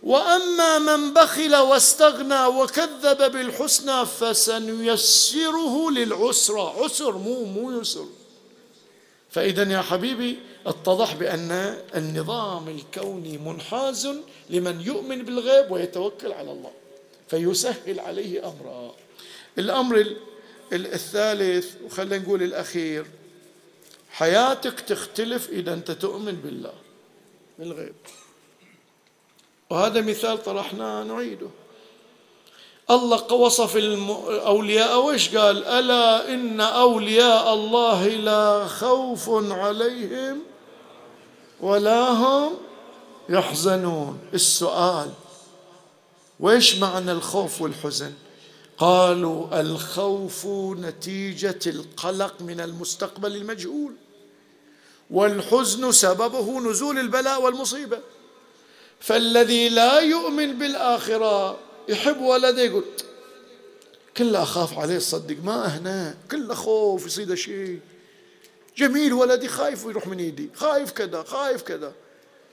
وأما من بخل واستغنى وكذب بالحسنى فسنيسره للعسرى. عسر مو مو يسر. فإذا يا حبيبي اتضح بأن النظام الكوني منحاز لمن يؤمن بالغيب ويتوكل على الله فيسهل عليه أمرا. الأمر الثالث وخلينا نقول الأخير حياتك تختلف إذا أنت تؤمن بالله بالغيب وهذا مثال طرحناه نعيده. الله وصف الأولياء وإيش قال؟ ألا إن أولياء الله لا خوف عليهم ولا هم يحزنون. السؤال وإيش معنى الخوف والحزن؟ قالوا الخوف نتيجة القلق من المستقبل المجهول والحزن سببه نزول البلاء والمصيبة. فالذي لا يؤمن بالآخرة يحب ولده يقول كله أخاف عليه صدق ما اهنا كله خوف يصير شيء. جميل ولدي خايف ويروح من إيدي خايف كذا خايف كذا.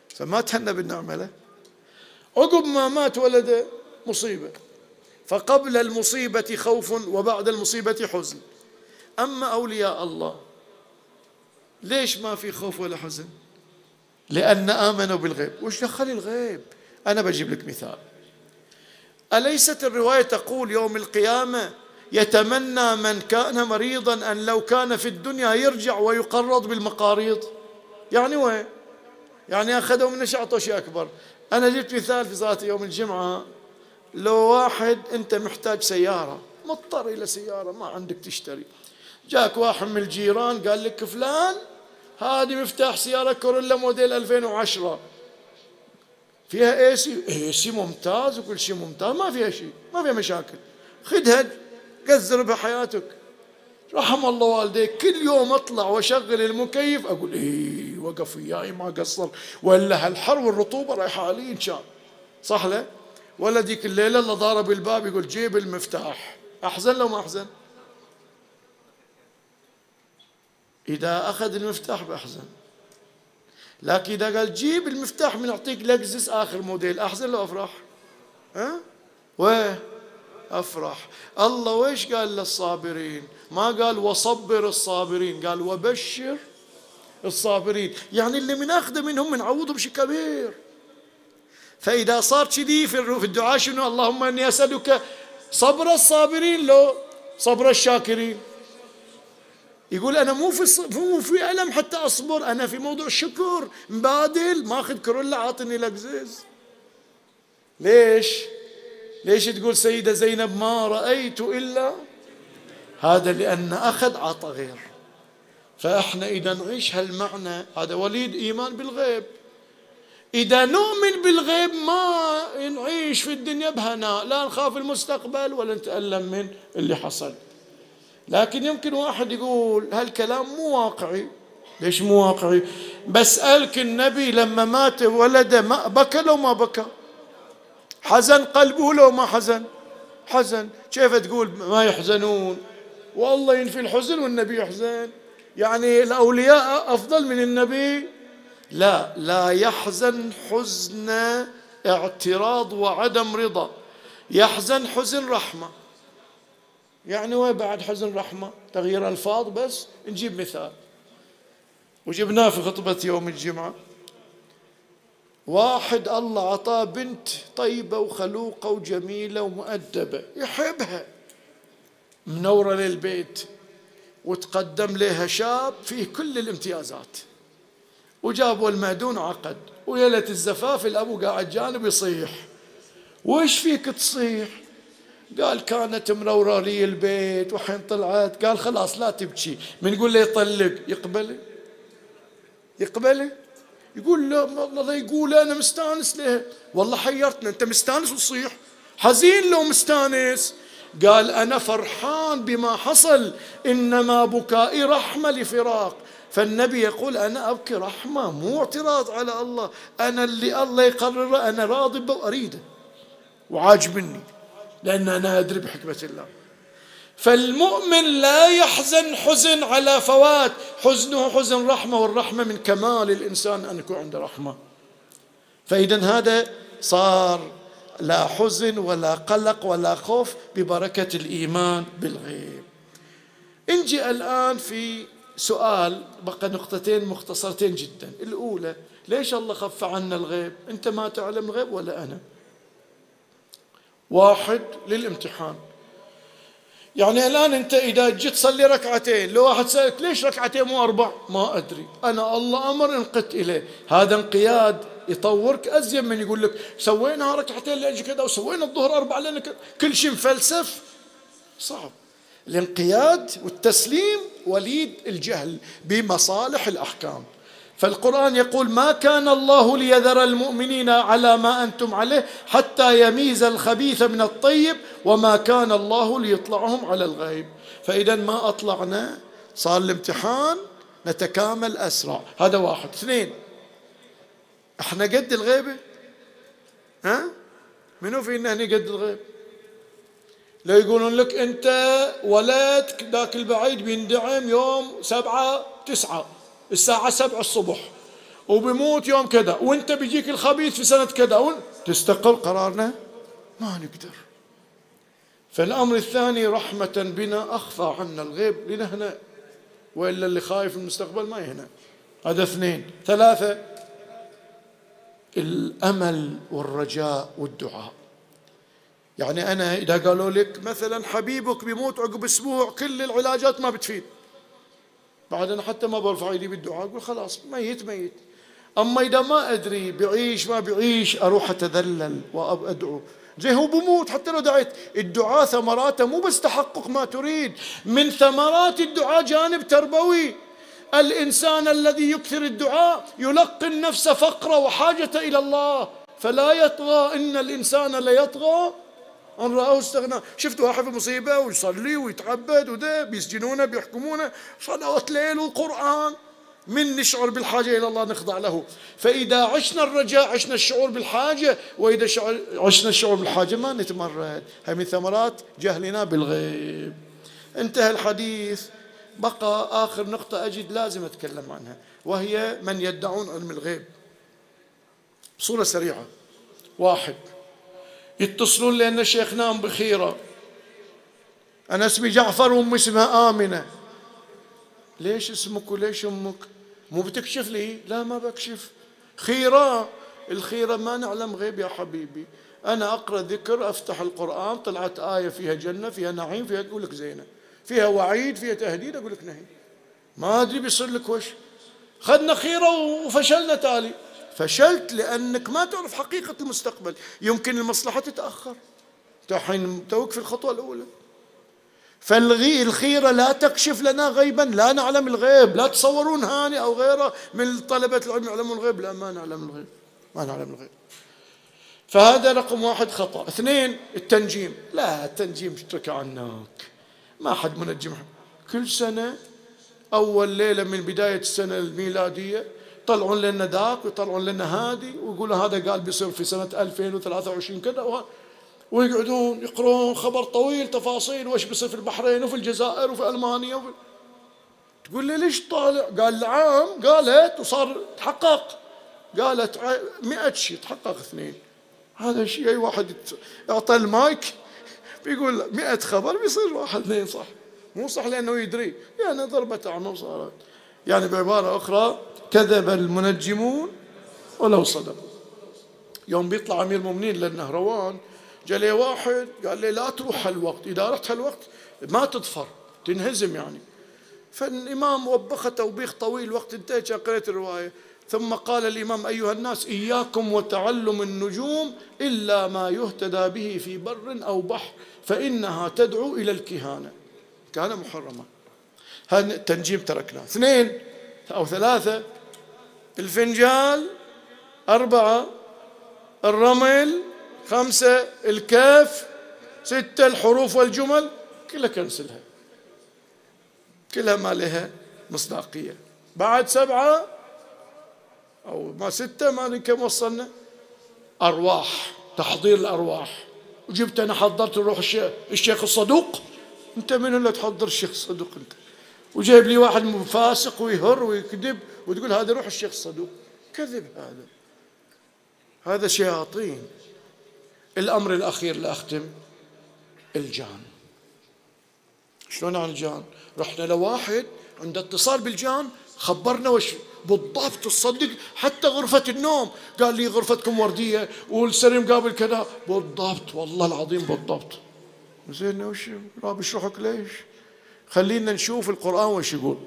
فما تهنى بالنعمة له. عقب ما مات ولده مصيبة. فقبل المصيبة خوف وبعد المصيبة حزن. أما أولياء الله ليش ما في خوف ولا حزن؟ لأن آمنوا بالغيب. وش دخل الغيب؟ أنا بجيب لك مثال. أليست الرواية تقول يوم القيامة يتمنى من كان مريضا أن لو كان في الدنيا يرجع ويقرض بالمقاريض؟ يعني وين؟ يعني أخذوا من أعطوا شيء أكبر. أنا جبت مثال في صلاة يوم الجمعة. لو واحد أنت محتاج سيارة مضطر إلى سيارة ما عندك تشتري. جاك واحد من الجيران قال لك فلان هذه مفتاح سيارة كورولا موديل 2010 فيها AC AC ممتاز وكل شيء ممتاز ما فيها شيء ما فيها مشاكل. خذها قزر بها حياتك رحم الله والديك كل يوم أطلع وأشغل المكيف أقول إيه وقف وياي ما قصر. ولا هالحر والرطوبة رايحة علي إن شاء صح له ولا ديك الليلة اللي ضارب الباب يقول جيب المفتاح. أحزن لو ما أحزن؟ إذا أخذ المفتاح بأحزن. لكن إذا قال جيب المفتاح من أعطيك لكزس آخر موديل أحزن لو أفرح؟ ها؟ وين؟ أفرح. الله ويش قال للصابرين؟ ما قال وصبر الصابرين قال وبشر الصابرين. يعني اللي من أخذه منهم من بشيء كبير. فإذا صار كذي في الدعاء شنو؟ اللهم إني أسألك صبر الصابرين لو صبر الشاكرين. يقول أنا مو في مو في ألم حتى أصبر أنا في موضوع الشكر مبادل ماخذ كرولا عاطني لقزيز ليش؟ ليش تقول سيدة زينب ما رأيت إلا هذا؟ لأن أخذ عطى غير فإحنا إذا نعيش هالمعنى هذا وليد إيمان بالغيب. إذا نؤمن بالغيب ما نعيش في الدنيا بهناء لا نخاف المستقبل ولا نتألم من اللي حصل. لكن يمكن واحد يقول هالكلام مو واقعي. ليش مو واقعي؟ بسألك النبي لما مات ولده ما بكى لو ما بكى؟ حزن قلبه لو ما حزن؟ حزن. كيف تقول ما يحزنون؟ والله ينفي الحزن والنبي يحزن. يعني الأولياء أفضل من النبي. لا لا يحزن حزن اعتراض وعدم رضا. يحزن حزن رحمة. يعني وين بعد حزن رحمة؟ تغيير ألفاظ بس؟ نجيب مثال. وجبناه في خطبة يوم الجمعة. واحد الله عطاه بنت طيبة وخلوقة وجميلة ومؤدبة. يحبها. منورة للبيت. وتقدم لها شاب فيه كل الامتيازات. وجابوا المهدون عقد وليلة الزفاف الأبو قاعد جانب يصيح. وش فيك تصيح؟ قال كانت منورة لي البيت وحين طلعت قال خلاص لا تبكي. من يقول له يطلق. يقبله يقبله يقول لا والله يقول أنا مستانس له والله حيرتنا أنت مستانس وتصيح حزين لو مستانس. قال أنا فرحان بما حصل إنما بكائي رحمة لفراق. فالنبي يقول أنا أبكي رحمة مو اعتراض على الله أنا اللي الله يقرره أنا راضي به واريده وعاجبني لأن أنا أدري بحكمة الله. فالمؤمن لا يحزن حزن على فوات حزنه حزن رحمة والرحمة من كمال الإنسان أن يكون عنده رحمة. فإذا هذا صار لا حزن ولا قلق ولا خوف ببركة الإيمان بالغيب. نجي الآن في سؤال بقى نقطتين مختصرتين جدا. الأولى ليش الله خف عنا الغيب؟ أنت ما تعلم الغيب ولا أنا؟ واحد للامتحان. يعني الآن أنت إذا جيت تصلي ركعتين لو واحد سألك ليش ركعتين مو أربع؟ ما أدري. أنا الله أمر انقدت إليه. هذا انقياد يطورك أزين من يقول لك سوينا ركعتين لأجل كذا وسوينا الظهر أربع لأن كل شيء مفلسف. صعب. الانقياد والتسليم وليد الجهل بمصالح الأحكام. فالقرآن يقول ما كان الله ليذر المؤمنين على ما أنتم عليه حتى يميز الخبيث من الطيب وما كان الله ليطلعهم على الغيب. فإذا ما أطلعنا؟ صار الامتحان نتكامل أسرع. هذا واحد. اثنين. إحنا قد الغيبة ها؟ منو فينا هني قد الغيب؟ لو يقولون لك أنت ولدك ذاك البعيد بيندعم يوم سبعة تسعة الساعة سبع الصبح وبموت يوم كذا وأنت بيجيك الخبيث في سنة كذا تستقر قرارنا؟ ما نقدر. فالأمر الثاني رحمة بنا أخفى عنا الغيب لنهنأ وإلا اللي خايف المستقبل ما يهنأ. هذا اثنين. ثلاثة الأمل والرجاء والدعاء. يعني أنا إذا قالوا لك مثلا حبيبك بيموت عقب أسبوع كل العلاجات ما بتفيد. بعد أنا حتى ما برفع ايدي بالدعاء أقول خلاص ميت ميت. أما إذا ما أدري بعيش ما بعيش أروح أتذلل وأدعو زي هو بموت حتى لو دعيت. الدعاء ثمراته مو بس تحقق ما تريد. من ثمرات الدعاء جانب تربوي. الإنسان الذي يكثر الدعاء يلقي النفس فقره وحاجة إلى الله. فلا يطغى إن الإنسان ليطغى أن رأوه استغنى شفت واحد في مصيبة ويصلي ويتعبد وده بيسجنونه بيحكمونه. صلوات ليل والقرآن من نشعر بالحاجة إلى الله نخضع له. فإذا عشنا الرجاء عشنا الشعور بالحاجة. وإذا عشنا الشعور بالحاجة ما نتمرد. هاي من ثمرات جهلنا بالغيب. انتهى الحديث. بقى آخر نقطة أجد لازم أتكلم عنها. وهي من يدعون علم الغيب. بصورة سريعة. واحد. يتصلون لأن الشيخ نام بخيرة. أنا اسمي جعفر وأمي اسمها آمنة. ليش اسمك وليش أمك؟ مو بتكشف لي؟ لا ما بكشف. خيرة. الخيرة ما نعلم غيب يا حبيبي. أنا أقرأ ذكر أفتح القرآن طلعت آية فيها جنة فيها نعيم فيها أقول لك زينة. فيها وعيد فيها تهديد أقول لك نهي. ما أدري بيصير لك وش. خدنا خيرة وفشلنا تالي. فشلت لأنك ما تعرف حقيقة المستقبل. يمكن المصلحة تتأخر. الحين توك في الخطوة الأولى. فالغي الخيرة لا تكشف لنا غيبا. لا نعلم الغيب. لا تصورون هاني أو غيره من طلبة العلم. يعلمون الغيب. لا ما نعلم الغيب. ما نعلم الغيب. فهذا رقم واحد خطأ. اثنين التنجيم. لا التنجيم اشترك عنك. ما حد منجم. كل سنة أول ليلة من بداية السنة الميلادية يطلعون لنا ذاك ويطلعون لنا هادي ويقولوا هذا قال بيصير في سنة 2023 كذا ويقعدون يقرون خبر طويل تفاصيل وش بيصير في البحرين وفي الجزائر وفي ألمانيا وفي تقول لي ليش طالع؟ قال العام قالت وصار تحقق. قالت مئة شيء تحقق اثنين. هذا شيء أي واحد يعطى المايك بيقول مئة خبر بيصير واحد اثنين صح؟ مو صح لأنه يدري. يعني ضربة أعمى وصارت. يعني بعبارة أخرى كذب المنجمون ولو صدقوا. يوم بيطلع أمير المؤمنين للنهروان جاء لي واحد قال لي لا تروح هالوقت إذا رحت هالوقت ما تظفر تنهزم يعني. فالإمام وبخ توبيخ طويل وقت انتهى قريت الرواية. ثم قال الإمام أيها الناس إياكم وتعلم النجوم إلا ما يهتدى به في بر أو بحر فإنها تدعو إلى الكهانة. كان محرما هذا التنجيم تركناه اثنين أو ثلاثة الفنجال أربعة الرمل خمسة الكاف ستة الحروف والجمل كلها كنسلها. كلها ما لها مصداقية. بعد سبعة أو ما ستة ما كم وصلنا. أرواح تحضير الأرواح. وجبت أنا حضرت روح الشيخ, الصدوق. أنت من اللي تحضر الشيخ الصدوق أنت؟ وجايب لي واحد فاسق ويهر ويكذب وتقول هذا روح الشيخ الصدوق. كذب هذا. هذا شياطين. الأمر الأخير لأختم الجان. شلون عن الجان؟ رحنا لواحد عنده اتصال بالجان خبرنا وش بالضبط تصدق حتى غرفة النوم. قال لي غرفتكم وردية والسرير قابل كذا. بالضبط والله العظيم بالضبط. زين وش راب اشرحك ليش؟ خلينا نشوف القرآن وش يقول.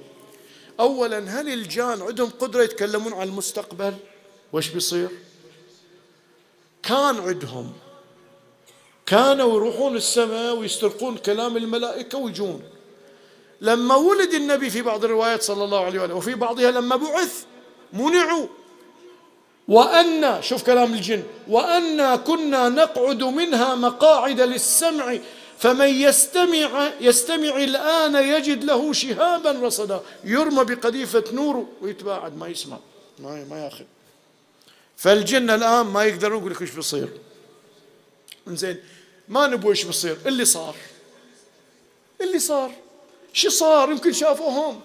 أولا هل الجان عندهم قدرة يتكلمون عن المستقبل؟ وش بيصير؟ كان عندهم. كانوا يروحون السماء ويسترقون كلام الملائكة ويجون. لما ولد النبي في بعض الروايات صلى الله عليه وآله وفي بعضها لما بعث منعوا. وأنا شوف كلام الجن وأنا كنا نقعد منها مقاعد للسمع فمن يستمع يستمع الآن يجد له شهابا رصدا يرمى بقذيفة نور ويتباعد ما يسمع. ما ما ياخذ. فالجن الآن ما يقدرون يقول لك إيش بيصير؟ زين ما نبغى إيش بيصير؟ اللي صار. اللي صار. شو صار؟ يمكن شافوهم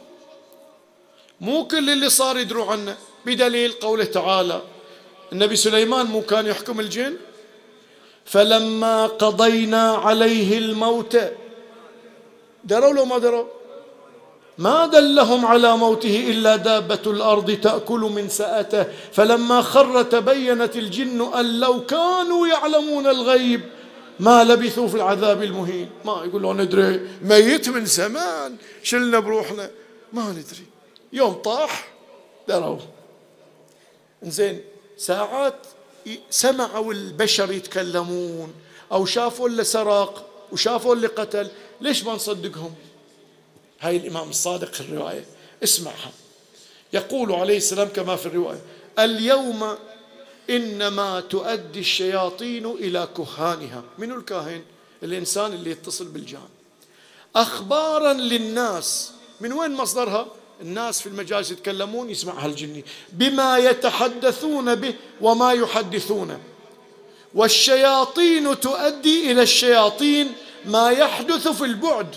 مو كل اللي صار يدروا عنه. بدليل قوله تعالى النبي سليمان مو كان يحكم الجن؟ فلما قضينا عليه الموت دروا لو ما دروا؟ ما دلهم على موته إلا دابة الأرض تأكل من سأته فلما خر تبينت الجن أن لو كانوا يعلمون الغيب ما لبثوا في العذاب المهين. ما يقولون ندري. ميت من زمان. شلنا بروحنا. ما ندري. يوم طاح دروا. زين ساعات سمعوا البشر يتكلمون أو شافوا اللي سرق وشافوا اللي قتل ليش ما نصدقهم؟ هاي الإمام الصادق في الرواية اسمعها. يقول عليه السلام كما في الرواية اليوم إنما تؤدي الشياطين إلى كهانها. من الكاهن؟ الإنسان اللي يتصل بالجان. أخبارا للناس. من وين مصدرها؟ الناس في المجالس يتكلمون يسمعها الجني بما يتحدثون به وما يحدثون. والشياطين تؤدي إلى الشياطين ما يحدث في البعد.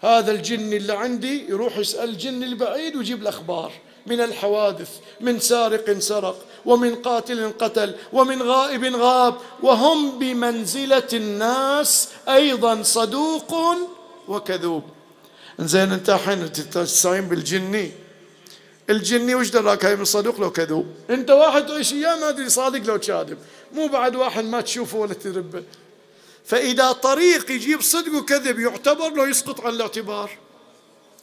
هذا الجن اللي عندي يروح يسأل الجن البعيد ويجيب الأخبار من الحوادث من سارق سرق ومن قاتل قتل ومن غائب غاب. وهم بمنزلة الناس أيضا صدوق وكذوب. زين انت الحين تستعين بالجني. الجني وش دراك؟ هاي من صدوق لو كذوب انت واحد تعيش اياه ما أدري صادق لو كاذب مو بعد واحد ما تشوفه ولا تربه. فإذا طريق يجيب صدق وكذب يعتبر لو يسقط عن الاعتبار.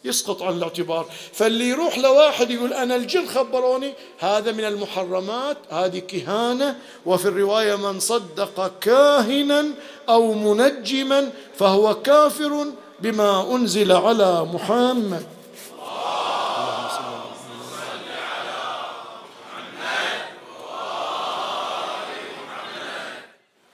يسقط عن الاعتبار. فاللي يروح لواحد يقول أنا الجن خبروني هذا من المحرمات هذه كهانة. وفي الرواية من صدق كاهنا أو منجما فهو كافر. بما أنزل على محمد.